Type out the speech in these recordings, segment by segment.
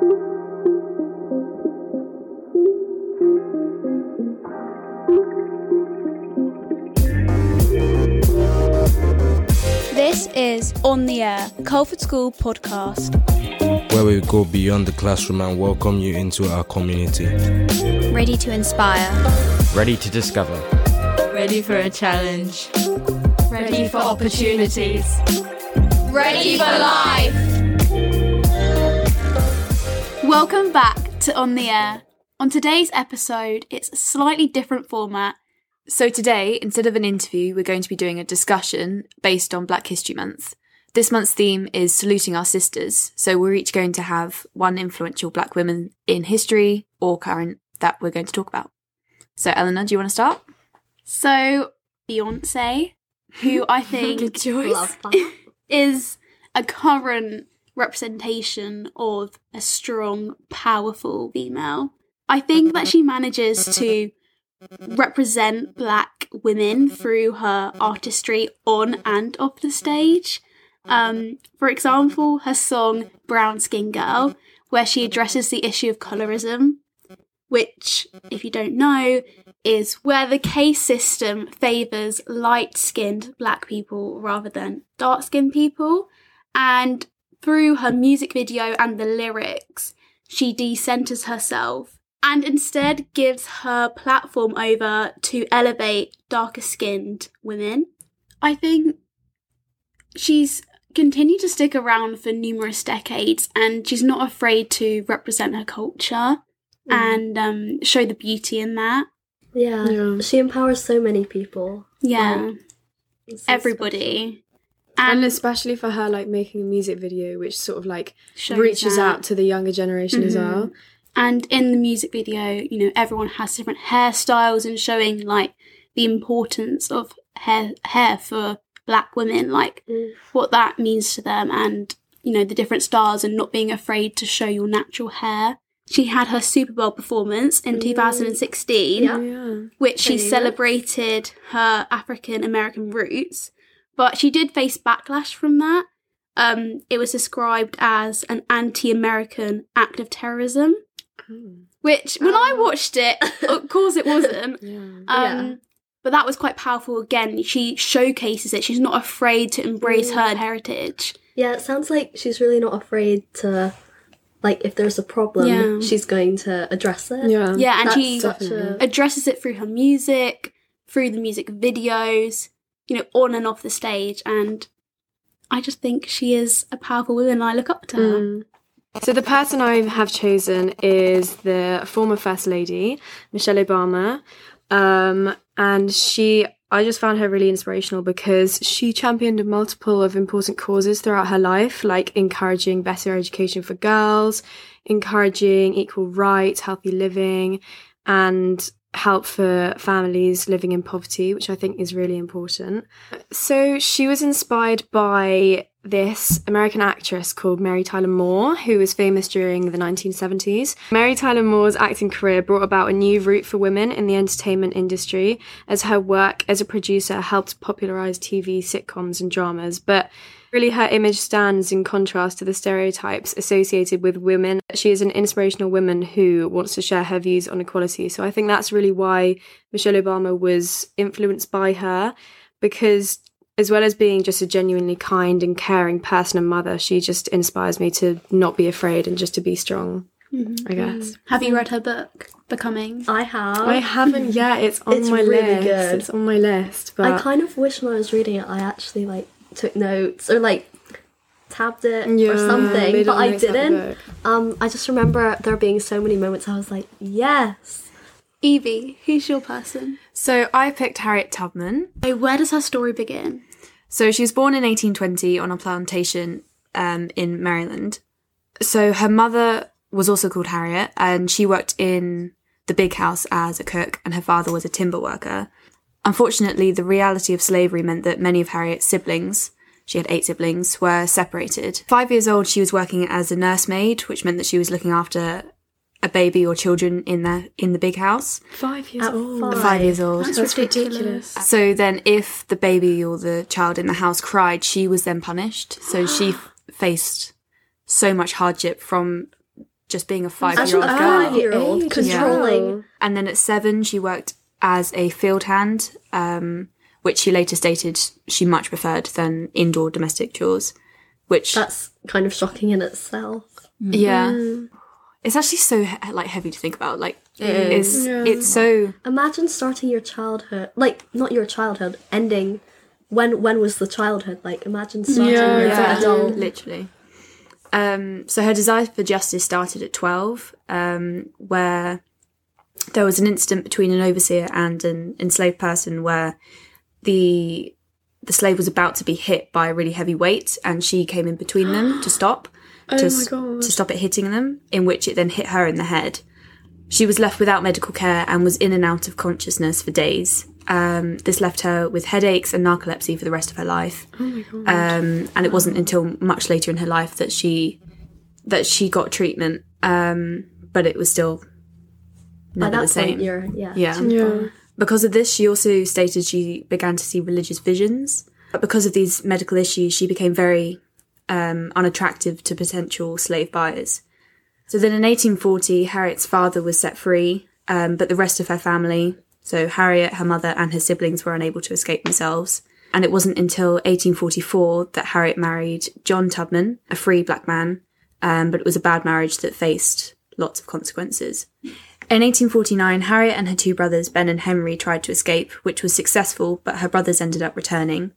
This is On the Air, the Culford School podcast. where we go beyond the classroom and welcome you into our community. Ready to inspire. Ready to discover. Ready for a challenge. Ready for opportunities. Ready for life. Welcome back to On the Air. On today's episode, it's a slightly different format. So today, instead of an interview, we're going to be doing a discussion based on Black History Month. This month's theme is saluting our sisters, so we're each going to have one influential black woman in history or current that we're going to talk about. So Eleanor, do you want to start? So, Beyonce, who I think. Love a current representation of a strong, powerful female. I think that she manages to represent black women through her artistry on and off the stage. Um, for example, her song Brown Skin Girl, where she addresses the issue of colorism, which, if you don't know, is where the caste system favours light skinned black people rather than dark skinned people. And through her music video and the lyrics, she decenters herself and instead gives her platform over to elevate darker skinned women. I think she's continued to stick around for numerous decades and she's not afraid to represent her culture and um, show the beauty in that. Yeah. Yeah. She empowers so many people. Yeah, It's so everybody. And And, especially for her like making a music video which sort of like reaches that. out to the younger generation as Mhm. well And in the music video, you know, everyone has different hairstyles and showing like the importance of hair hair for black women, like Mm. what that means to them and you know, the different styles and not being afraid to show your natural hair. She had her Super Bowl performance in 2016, Yeah. which she celebrated her African American roots, but she did face backlash from that. Um, it was described as an anti-American act of terrorism which when I watched it, of course it wasn't. yeah Um, Yeah. But that was quite powerful. Again, she showcases it. She's not afraid to embrace her heritage. Yeah, it sounds like she's really not afraid to, like, if there's a problem, Yeah. she's going to address it. yeah Yeah, and That's she such a. addresses it through her music, through the music videos, you know, on and off the stage. And I just think she is a powerful woman. and I look up to her. Mm. so the person i have chosen is the former first lady michelle obama um, and she i just found her really inspirational because she championed multiple of important causes throughout her life like encouraging better education for girls encouraging equal rights healthy living and help for families living in poverty, which I think is really important. So she was inspired by this American actress called Mary Tyler Moore, who was famous during the 1970s. Mary Tyler Moore's acting career brought about a new route for women in the entertainment industry as her work as a producer helped popularize TV sitcoms and dramas, but Really, her image stands in contrast to the stereotypes associated with women. She is an inspirational woman who wants to share her views on equality. So I think that's really why Michelle Obama was influenced by her, because as well as being just a genuinely kind and caring person and mother, she just inspires me to not be afraid and just to be strong, I guess. Have you read her book, Becoming? I have. I haven't yet. It's on It's my really list. good. It's on my list. But I kind of wish when I was reading it, I actually, like, took notes or, like, tabbed it Yeah, or something, but a I notes out the didn't. Um, I just remember there being so many moments I was like, yes. Evie, who's your person? So I picked Harriet Tubman. So where does her story begin? So she was born in 1820 on a plantation um, in Maryland. So her mother was also called Harriet, and she worked in the big house as a cook, and her father was a timber worker. Unfortunately, the reality of slavery meant that many of Harriet's siblings, she had eight siblings, were separated. Five years old, she was working as a nursemaid, which meant that she was looking after a baby or children in the in the big house. five years At old. five. Five years old. That's, ridiculous. So then, if the baby or the child in the house cried, she was then punished. So she faced so much hardship from just being a five-year-old girl. five-year-old Age controlling. well. And then at seven, she worked as a field hand, um, which she later stated she much preferred than indoor domestic chores. Which, That's kind of shocking in itself. yeah, it's actually so he- like heavy to think about. Like, it's it's so Imagine starting your childhood, like not your childhood, ending. When when was the childhood? Like imagine starting Yeah. your yeah, adult. literally. Um, so her desire for justice started at twelve, um, where there was an incident between an overseer and an enslaved person where the the slave was about to be hit by a really heavy weight, and she came in between them to stop, to, Oh my s- God. to stop it hitting them. In which it then hit her in the head. She was left without medical care and was in and out of consciousness for days. Um, this left her with headaches and narcolepsy for the rest of her life. Oh my Um, and it wasn't until much later in her life that she that she got treatment. Um, but it was still By never the same. point, you're yeah. Yeah. Yeah. Because of this, she also stated she began to see religious visions. But because of these medical issues, she became very um, unattractive to potential slave buyers. So then in 1840, Harriet's father was set free, um, but the rest of her family, so Harriet, her mother, and her siblings, were unable to escape themselves. And it wasn't until 1844 that Harriet married John Tubman, a free black man, um, but it was a bad marriage that faced lots of consequences. In 1849, Harriet and her two brothers, Ben and Henry, tried to escape, which was successful, but her brothers ended up returning.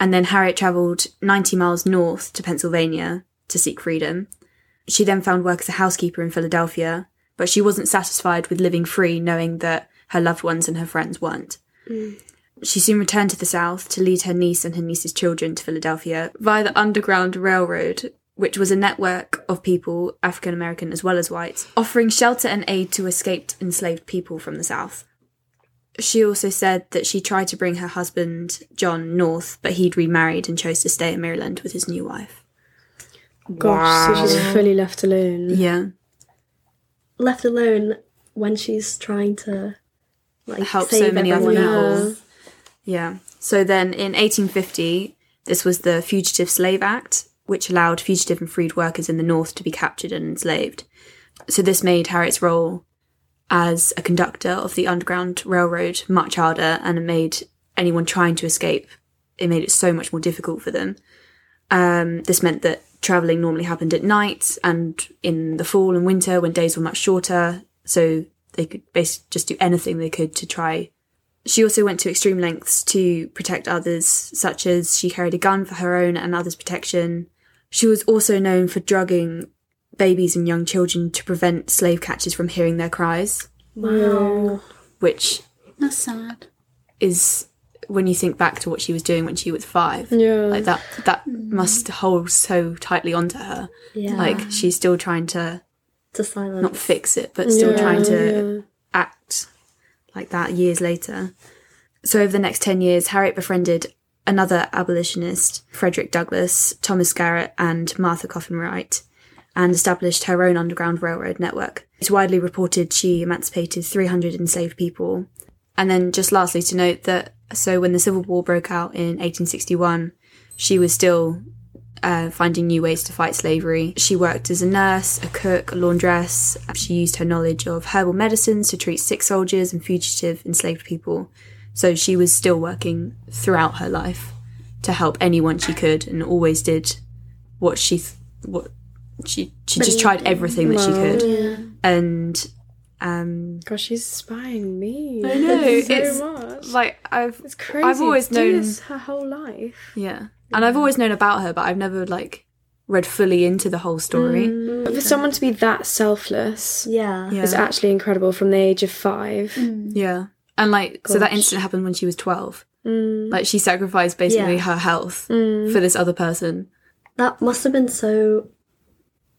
And then Harriet travelled 90 miles north to Pennsylvania to seek freedom. She then found work as a housekeeper in Philadelphia, but she wasn't satisfied with living free, knowing that her loved ones and her friends weren't. Mm. She soon returned to the South to lead her niece and her niece's children to Philadelphia via the Underground Railroad, which was a network of people, African American as well as white, offering shelter and aid to escaped enslaved people from the South. She also said that she tried to bring her husband, John, north, but he'd remarried and chose to stay in Maryland with his new wife. Gosh, so she's fully left alone. Yeah. Left alone when she's trying to like Help save so many other everyone people. else. Yeah. So then in 1850, this was the Fugitive Slave Act, which allowed fugitive and freed workers in the North to be captured and enslaved. So this made Harriet's role as a conductor of the Underground Railroad much harder and it made anyone trying to escape, it made it so much more difficult for them. Um, this meant that travelling normally happened at night and in the fall and winter when days were much shorter, so they could basically just do anything they could to try she also went to extreme lengths to protect others, such as she carried a gun for her own and others' protection. She was also known for drugging babies and young children to prevent slave catchers from hearing their cries, Wow. which That's sad. is when you think back to what she was doing when she was five. Yeah. Like that that hmm. must hold so tightly onto her. Yeah. Like she's still trying to to silence. not fix it, but still Yeah, trying to yeah. act like that years later. So over the next 10 years, Harriet befriended another abolitionist, Frederick Douglass, Thomas Garrett, and Martha Coffin Wright, and established her own Underground Railroad network. It's widely reported she emancipated 300 enslaved people. And then just lastly to note that so when the Civil War broke out in 1861, she was still uh, finding new ways to fight slavery. She worked as a nurse, a cook, a laundress. She used her knowledge of herbal medicines to treat sick soldiers and fugitive enslaved people. So she was still working throughout her life to help anyone she could, and always did what she th- what she she just tried everything that she could. And um, Gosh, she's spying me. I know, so it's much. like I've it's crazy. I've always known this her whole life. yeah, and I've always known about her, but I've never like read fully into the whole story. But for someone to be that selfless yeah. Yeah. is actually incredible from the age of five. Yeah. And like, so that Gosh. incident happened when she was 12. Mm. Like, she sacrificed basically Yeah. her health Mm. for this other person. That must have been so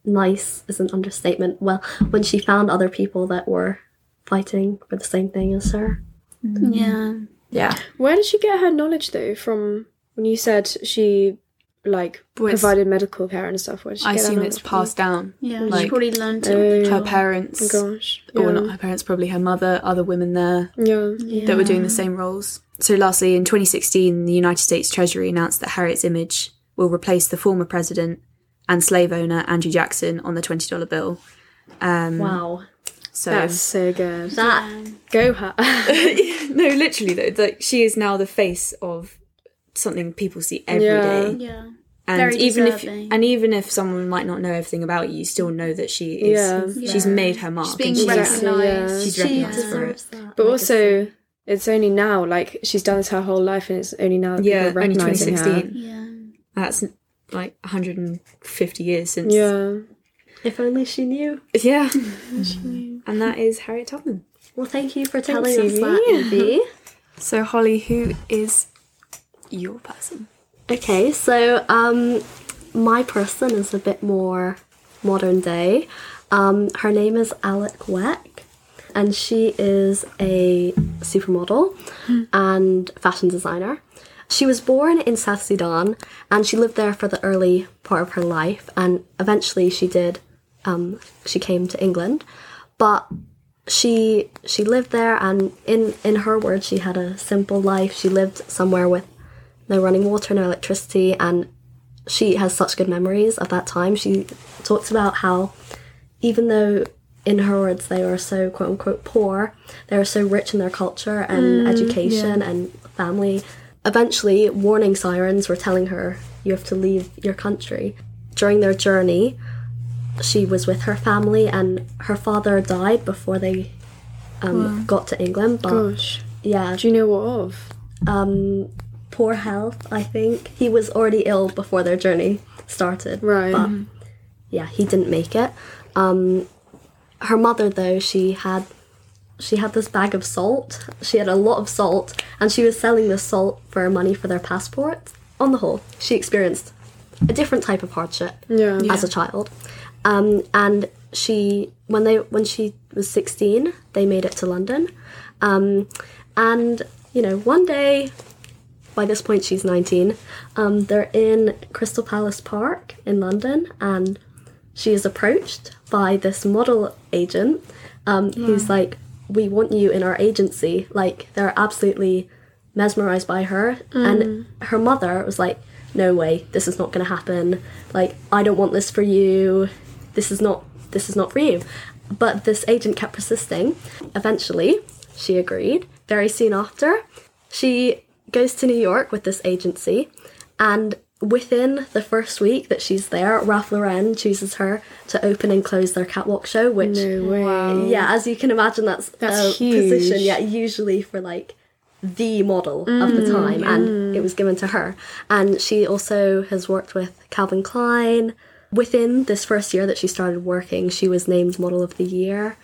nice is an understatement. Well, when she found other people that were fighting for the same thing as her. Mm. Yeah. Yeah. Where did she get her knowledge though? From when you said she like Well, provided medical care and stuff. Where did she I get assume it's knowledge from? passed down. Yeah. Like, she probably learned it. yeah. Her oh, parents, Oh gosh. or not her parents, probably her mother, other women there Yeah. that were doing the same roles. So, lastly, in 2016, the United States Treasury announced that Harriet's image will replace the former president and slave owner Andrew Jackson on the $20 bill. Um, Wow. So That's so good. That Go her. no, literally though, like she is now the face of something people see every day. Yeah. Yeah. And Very even deserving. if and even if someone might not know everything about you, you still know that she is. Yeah. She's Yeah. made her mark. She's being and she's, Exactly, yeah. recognised. she's she recognised for it. that. But legacy. also, it's only now. Like she's done this her whole life, and it's only now that Yeah, people are only recognizing 2016. her. Yeah. That's like 150 years since. Yeah. if only she knew. Yeah. and that is Harriet Tubman. Well, thank you for telling us Evie. that, Evie. So Holly, who is your person? Okay, so um, my person is a bit more modern day. Um, her name is Alek Wek, and she is a supermodel and fashion designer. She was born in South Sudan, and she lived there for the early part of her life. And eventually, she did. Um, she came to England, but she she lived there, and in in her words, she had a simple life. She lived somewhere with no running water, no electricity, and she has such good memories of that time. She talks about how, even though in her words they were so quote unquote poor, they were so rich in their culture and education and family. Eventually, warning sirens were telling her, You have to leave your country. During their journey, she was with her family, and her father died before they um, got to England. But Gosh. yeah, Do you know what of? um, poor health. I think he was already ill before their journey started. Right. But yeah, he didn't make it. Um, her mother, though, she had she had this bag of salt. She had a lot of salt, and she was selling the salt for money for their passport. On the whole, she experienced a different type of hardship Yeah. as a child. Um, and she, when they, when she was sixteen, they made it to London. Um, and you know, one day, by this point she's nineteen. Um, they're in Crystal Palace Park in London, and she is approached by this model agent, um, who's like, "We want you in our agency." Like they're absolutely mesmerized by her, and mm. her mother was like, "No way, this is not going to happen. Like I don't want this for you. This is not. This is not for you." But this agent kept persisting. Eventually, she agreed. Very soon after, she goes to New York with this agency, and within the first week that she's there, Ralph Lauren chooses her to open and close their catwalk show, which No way. yeah, as you can imagine, that's, That's a position. huge. Yeah, usually for like the model of the mm. time, and mm. it was given to her. And she also has worked with Calvin Klein. Within this first year that she started working, she was named Model of the Year,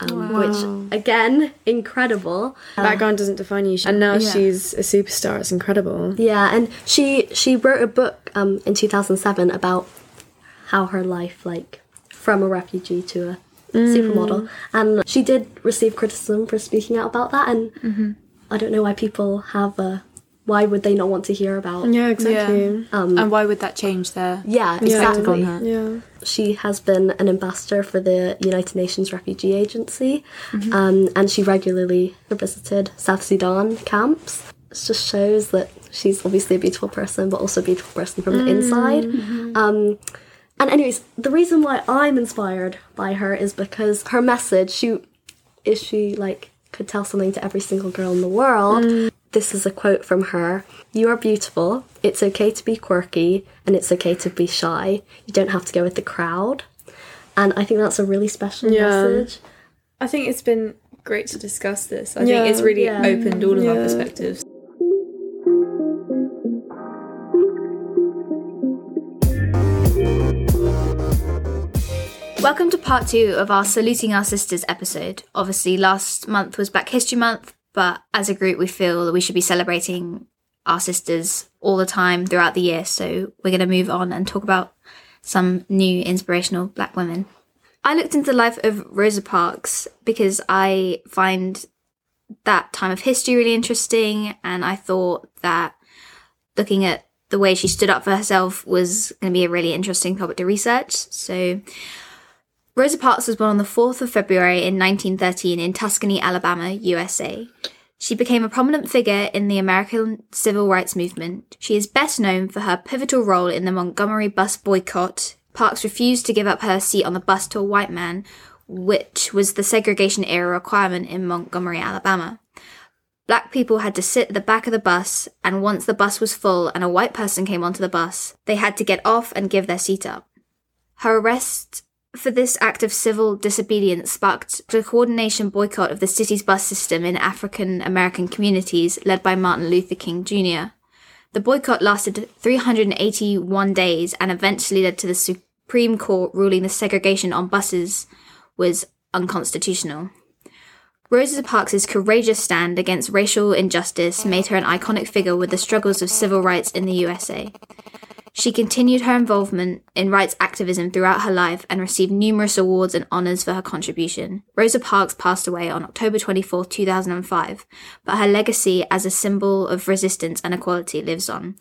um, which again, incredible. Background doesn't define you. And now she's a superstar. It's incredible. Yeah, and she she wrote a book um, in 2007 about how her life like from a refugee to a supermodel, and she did receive criticism for speaking out about that. And I don't know why people have a why would they not want to hear about? Yeah, exactly. and why would that change their Yeah, perspective on exactly. Yeah. She has been an ambassador for the United Nations Refugee Agency, um, and she regularly visited South Sudan camps. It just shows that she's obviously a beautiful person, but also a beautiful person from the inside. Um, and anyways, the reason why I'm inspired by her is because her message, she is she like could tell something to every single girl in the world. Mm. This is a quote from her. You are beautiful. It's okay to be quirky and it's okay to be shy. You don't have to go with the crowd. And I think that's a really special Yeah. message. I think it's been great to discuss this. I Yeah, think it's really yeah. opened all of our perspectives. Welcome to part two of our Saluting Our Sisters episode. Obviously, last month was Black History Month, but as a group, we feel that we should be celebrating our sisters all the time throughout the year. So we're going to move on and talk about some new inspirational Black women. I looked into the life of Rosa Parks because I find that time of history really interesting, and I thought that looking at the way she stood up for herself was going to be a really interesting topic to research. So, Rosa Parks was born on the 4th of February in 1913 in Tuskegee, Alabama, USA. She became a prominent figure in the American civil rights movement. She is best known for her pivotal role in the Montgomery bus boycott Parks refused to give up her seat on the bus to a white man, which was the segregation era requirement in Montgomery, Alabama. Black people had to sit at the back of the bus, and once the bus was full and a white person came onto the bus, they had to get off and give their seat up. Her arrest for this act of civil disobedience sparked the coordination boycott of the city's bus system in African American communities led by Martin Luther King Jr. The boycott lasted 381 days and eventually led to the Supreme Court ruling the segregation on buses was unconstitutional. Rosa Parks' courageous stand against racial injustice made her an iconic figure with the struggles of civil rights in the USA. She continued her involvement in rights activism throughout her life and received numerous awards and honours for her contribution. Rosa Parks passed away on October 24, 2005, but her legacy as a symbol of resistance and equality lives on.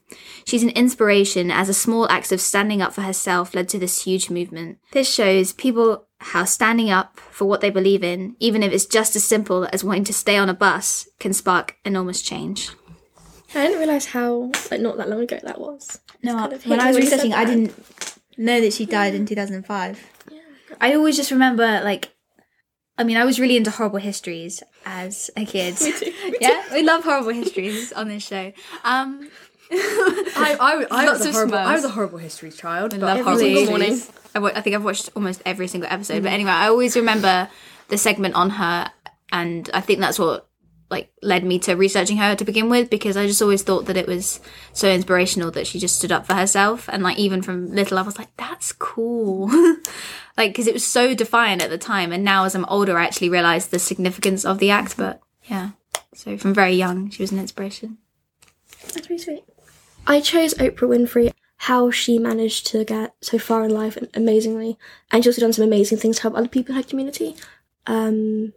She's an inspiration as a small act of standing up for herself led to this huge movement. This shows people how standing up for what they believe in, even if it's just as simple as wanting to stay on a bus, can spark enormous change. I didn't realize how like not that long ago that was. No, kind of when I was when you said researching, I didn't know that she died in 2005. Yeah. I always just remember, like, I mean, I was really into horrible histories as a kid. we do. yeah, we love horrible histories on this show. Um, I, I, I, was a horrible, I was a horrible history child. But love horrible single histories. morning. I, wa- I think I've watched almost every single episode. But anyway, I always remember the segment on her, and I think that's what like led me to researching her to begin with because I just always thought that it was so inspirational that she just stood up for herself and like even from little I was like that's cool like because it was so defiant at the time and now as I'm older I actually realized the significance of the act but yeah so from very young she was an inspiration That's really sweet. I chose Oprah Winfrey. How she managed to get so far in life amazingly, and she's also done some amazing things to help other people in her community. Um,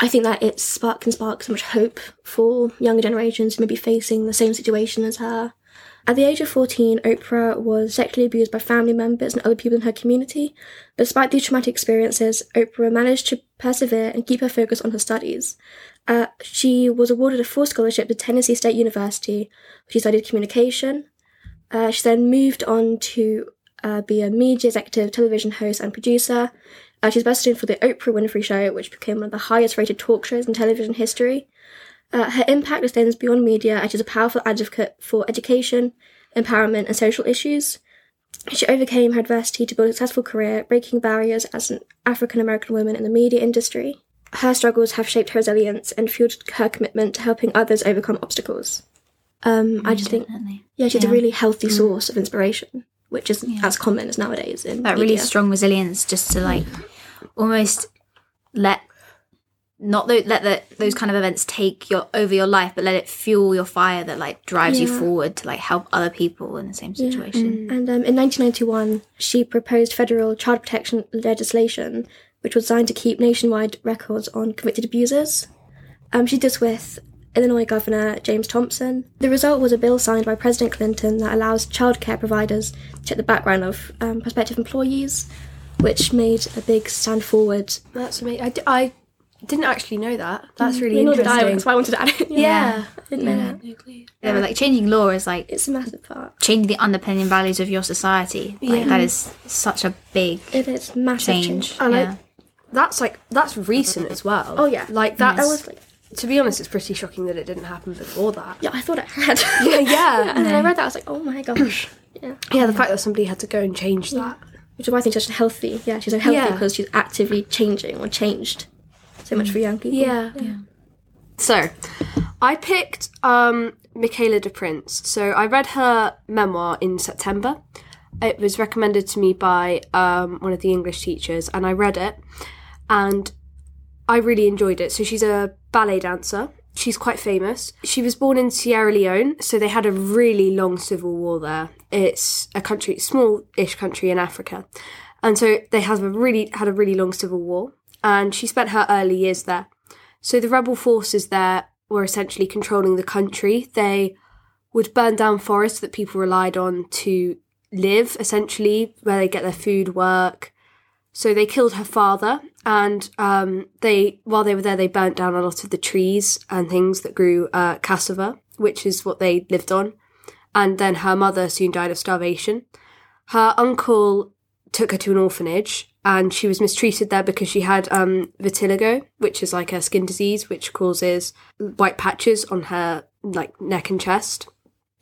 I think that it spark can spark so much hope for younger generations who may be facing the same situation as her. At the age of 14, Oprah was sexually abused by family members and other people in her community. Despite these traumatic experiences, Oprah managed to persevere and keep her focus on her studies. Uh, she was awarded a full scholarship to Tennessee State University, where she studied communication. Uh, she then moved on to uh, be a media executive, television host, and producer. Uh, she's best known for the Oprah Winfrey Show, which became one of the highest rated talk shows in television history. Uh, her impact extends beyond media, and she's a powerful advocate for education, empowerment, and social issues. She overcame her adversity to build a successful career, breaking barriers as an African American woman in the media industry. Her struggles have shaped her resilience and fueled her commitment to helping others overcome obstacles. Um, I just think, definitely. yeah, she's Yeah. a really healthy source of inspiration, which isn't as common as nowadays in that really strong resilience just to like almost let not let the, those kind of events take your over your life but let it fuel your fire that like drives you forward to like help other people in the same situation And um, in 1991, she proposed federal child protection legislation, which was designed to keep nationwide records on convicted abusers. Um, she did this with Illinois Governor James Thompson. The result was a bill signed by President Clinton that allows childcare providers to check the background of um, prospective employees, which made a big stand forward. That's amazing. I, d- I didn't actually know that. That's really Mm, Nor did I, interesting. that's why I wanted to add it. yeah. I didn't know that. they were like changing law is like It's a massive part. changing the underpinning values of your society like that is such a big It is massive change change. I like- yeah That's like that's recent as well. Oh, yeah. Like that's That was like, to be honest, it's pretty shocking that it didn't happen before that. yeah, I thought it had. Yeah, yeah. and then I read that, I was like, oh my gosh. Yeah. Yeah, the fact that somebody had to go and change that. Which is why I think she's such a healthy. Yeah, she's so healthy Yeah. because she's actively changing or changed so much for young people. Yeah. So, I picked um, Michaela DePrince. So, I read her memoir in September. It was recommended to me by um, one of the English teachers, and I read it, and I really enjoyed it. So, she's a ballet dancer. She's quite famous. She was born in Sierra Leone, so they had a really long civil war there. It's a country, small-ish country in Africa, and so they have a really had a really long civil war. And she spent her early years there. So the rebel forces there were essentially controlling the country. They would burn down forests that people relied on to live, essentially, where they get their food, work. So they killed her father, and um, they, while they were there, they burnt down a lot of the trees and things that grew uh, cassava, which is what they lived on. And then her mother soon died of starvation. Her uncle took her to an orphanage and she was mistreated there because she had um, vitiligo, which is like a skin disease which causes white patches on her like neck and chest.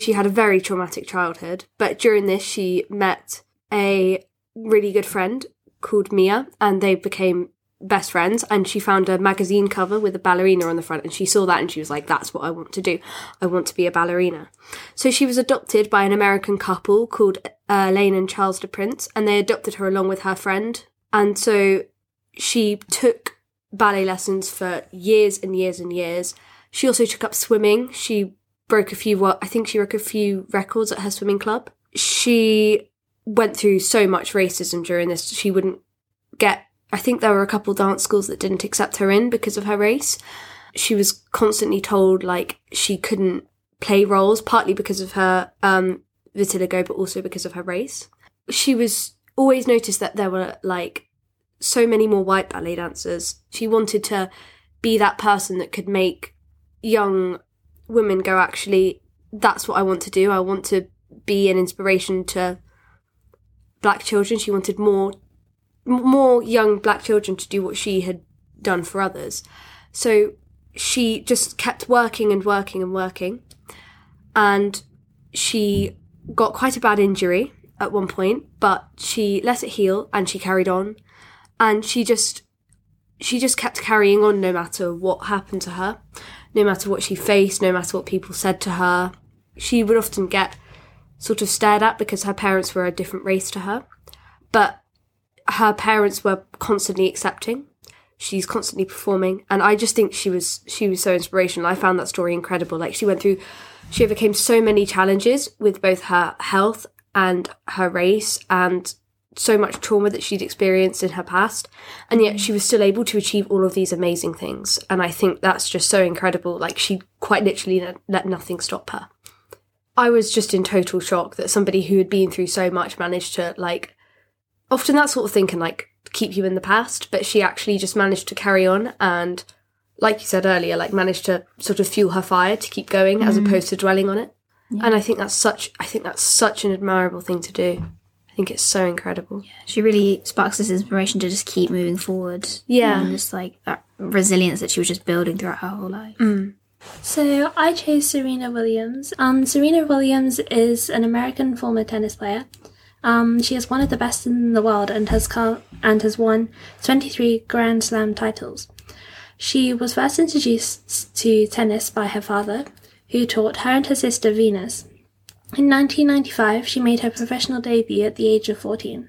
She had a very traumatic childhood, but during this she met a really good friend called Mia and they became best friends and she found a magazine cover with a ballerina on the front and she saw that and she was like that's what I want to do. I want to be a ballerina. So she was adopted by an American couple called uh, and Charles DePrince and they adopted her along with her friend and so she took ballet lessons for years and years and years. She also took up swimming. She broke a few what I think she broke a few records at her swimming club. She went through so much racism during this. She wouldn't get I think there were a couple dance schools that didn't accept her in because of her race. She was constantly told like she couldn't play roles, partly because of her um, vitiligo, but also because of her race. She was always noticed that there were like so many more white ballet dancers. She wanted to be that person that could make young women go, actually, that's what I want to do. I want to be an inspiration to black children. She wanted more more young black children to do what she had done for others. So she just kept working and working and working. And she got quite a bad injury at one point, but she let it heal and she carried on. And she just she just kept carrying on no matter what happened to her, no matter what she faced, no matter what people said to her. She would often get sort of stared at because her parents were a different race to her. But her parents were constantly accepting. She's constantly performing, and I just think she was she was so inspirational. I found that story incredible. Like she went through, she overcame so many challenges with both her health and her race, and so much trauma that she'd experienced in her past, and yet she was still able to achieve all of these amazing things. And I think that's just so incredible. Like she quite literally let, nothing stop her. I was just in total shock that somebody who had been through so much managed to like often that sort of thing can like keep you in the past, but she actually just managed to carry on and like you said earlier, like managed to sort of fuel her fire to keep going as mm. opposed to dwelling on it. And I think that's such I think that's such an admirable thing to do. I think it's so incredible. She really sparks this inspiration to just keep moving forward. Yeah. And just like that resilience that she was just building throughout her whole life. Mm. So I chose Serena Williams. Um, Serena Williams is an American former tennis player. Um, she is one of the best in the world and has and has won 23 Grand Slam titles. She was first introduced to tennis by her father, who taught her and her sister Venus. In 1995, she made her professional debut at the age of 14.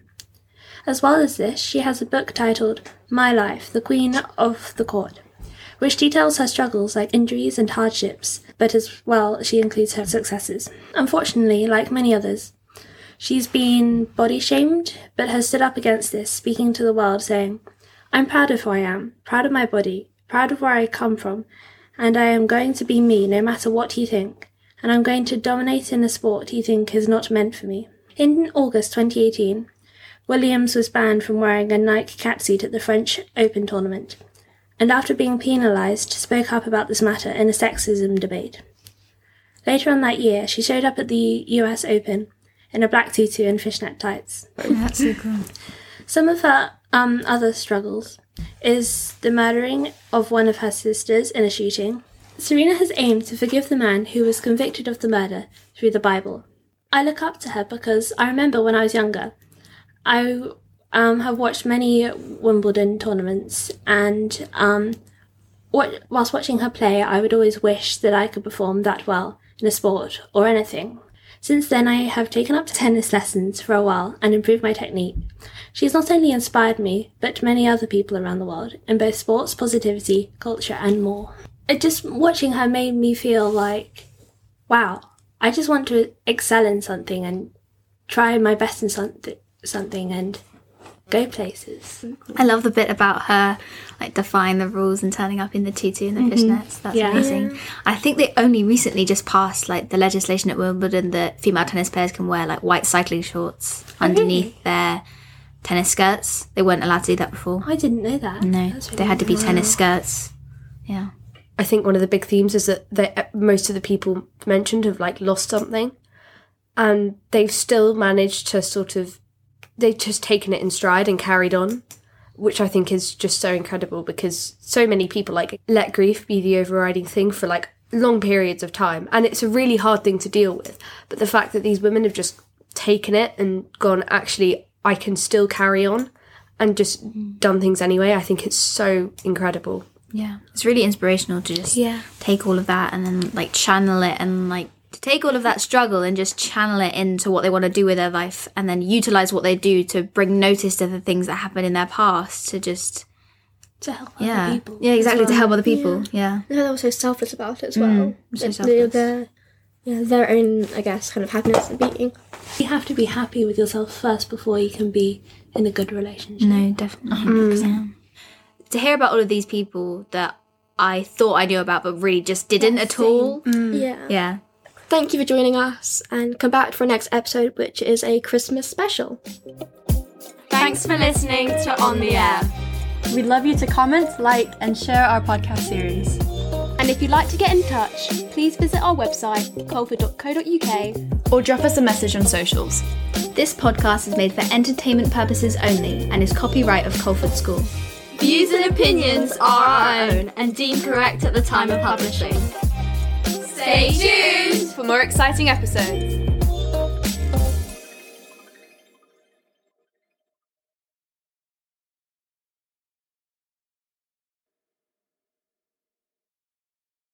As well as this, she has a book titled My Life, the Queen of the Court, which details her struggles like injuries and hardships, but as well she includes her successes. Unfortunately, like many others, she's been body shamed, but has stood up against this, speaking to the world, saying, I'm proud of who I am, proud of my body, proud of where I come from, and I am going to be me no matter what you think, and I'm going to dominate in a sport you think is not meant for me. In August 2018, Williams was banned from wearing a Nike catsuit at the French Open tournament, and after being penalised, spoke up about this matter in a sexism debate. Later on that year, she showed up at the US Open in a black tutu and fishnet tights. That's so cool. Some of her um, other struggles is the murdering of one of her sisters in a shooting. Serena has aimed to forgive the man who was convicted of the murder through the Bible. I look up to her because I remember when I was younger, I um, have watched many Wimbledon tournaments, and um, what, whilst watching her play, I would always wish that I could perform that well in a sport or anything. Since then, I have taken up tennis lessons for a while and improved my technique. She has not only inspired me, but many other people around the world in both sports, positivity, culture, and more. It just watching her made me feel like, wow, I just want to excel in something and try my best in something, something and go places. I love the bit about her like defying the rules and turning up in the tutu and the mm-hmm. fishnets. That's Yeah. amazing. I think they only recently just passed like the legislation at Wimbledon that female tennis players can wear like white cycling shorts oh, underneath their tennis skirts. They weren't allowed to do that before. I didn't know that. No, That's they had to be nice. tennis skirts. Yeah. I think one of the big themes is that they, uh, most of the people mentioned have like lost something, and they've still managed to sort of they've just taken it in stride and carried on, which I think is just so incredible because so many people like let grief be the overriding thing for like long periods of time. And it's a really hard thing to deal with. But the fact that these women have just taken it and gone, actually, I can still carry on and just mm. done things anyway, I think it's so incredible. Yeah. It's really inspirational to just Yeah. take all of that and then like channel it and like to take all of that struggle and just channel it into what they want to do with their life and then utilize what they do to bring notice to the things that happened in their past to just To help yeah other people. yeah exactly to help other people yeah, And they're also selfless about it as mm, well. so They- selfless. They're, yeah, their own, I guess, kind of happiness and being. You have to be happy with yourself first before you can be in a good relationship. no definitely mm. 100%. to hear about all of these people that I thought I knew about but really just didn't at all mm. Yeah. yeah Thank you for joining us, and come back for our next episode, which is a Christmas special. Thanks for listening to On the Air. We'd love you to comment, like, and share our podcast series. And if you'd like to get in touch, please visit our website, culford.co.uk. Or drop us a message on socials. this podcast is made for entertainment purposes only and is copyright of Culford School Views and opinions are our own and deemed correct at the time of publishing. Stay tuned for more exciting episodes.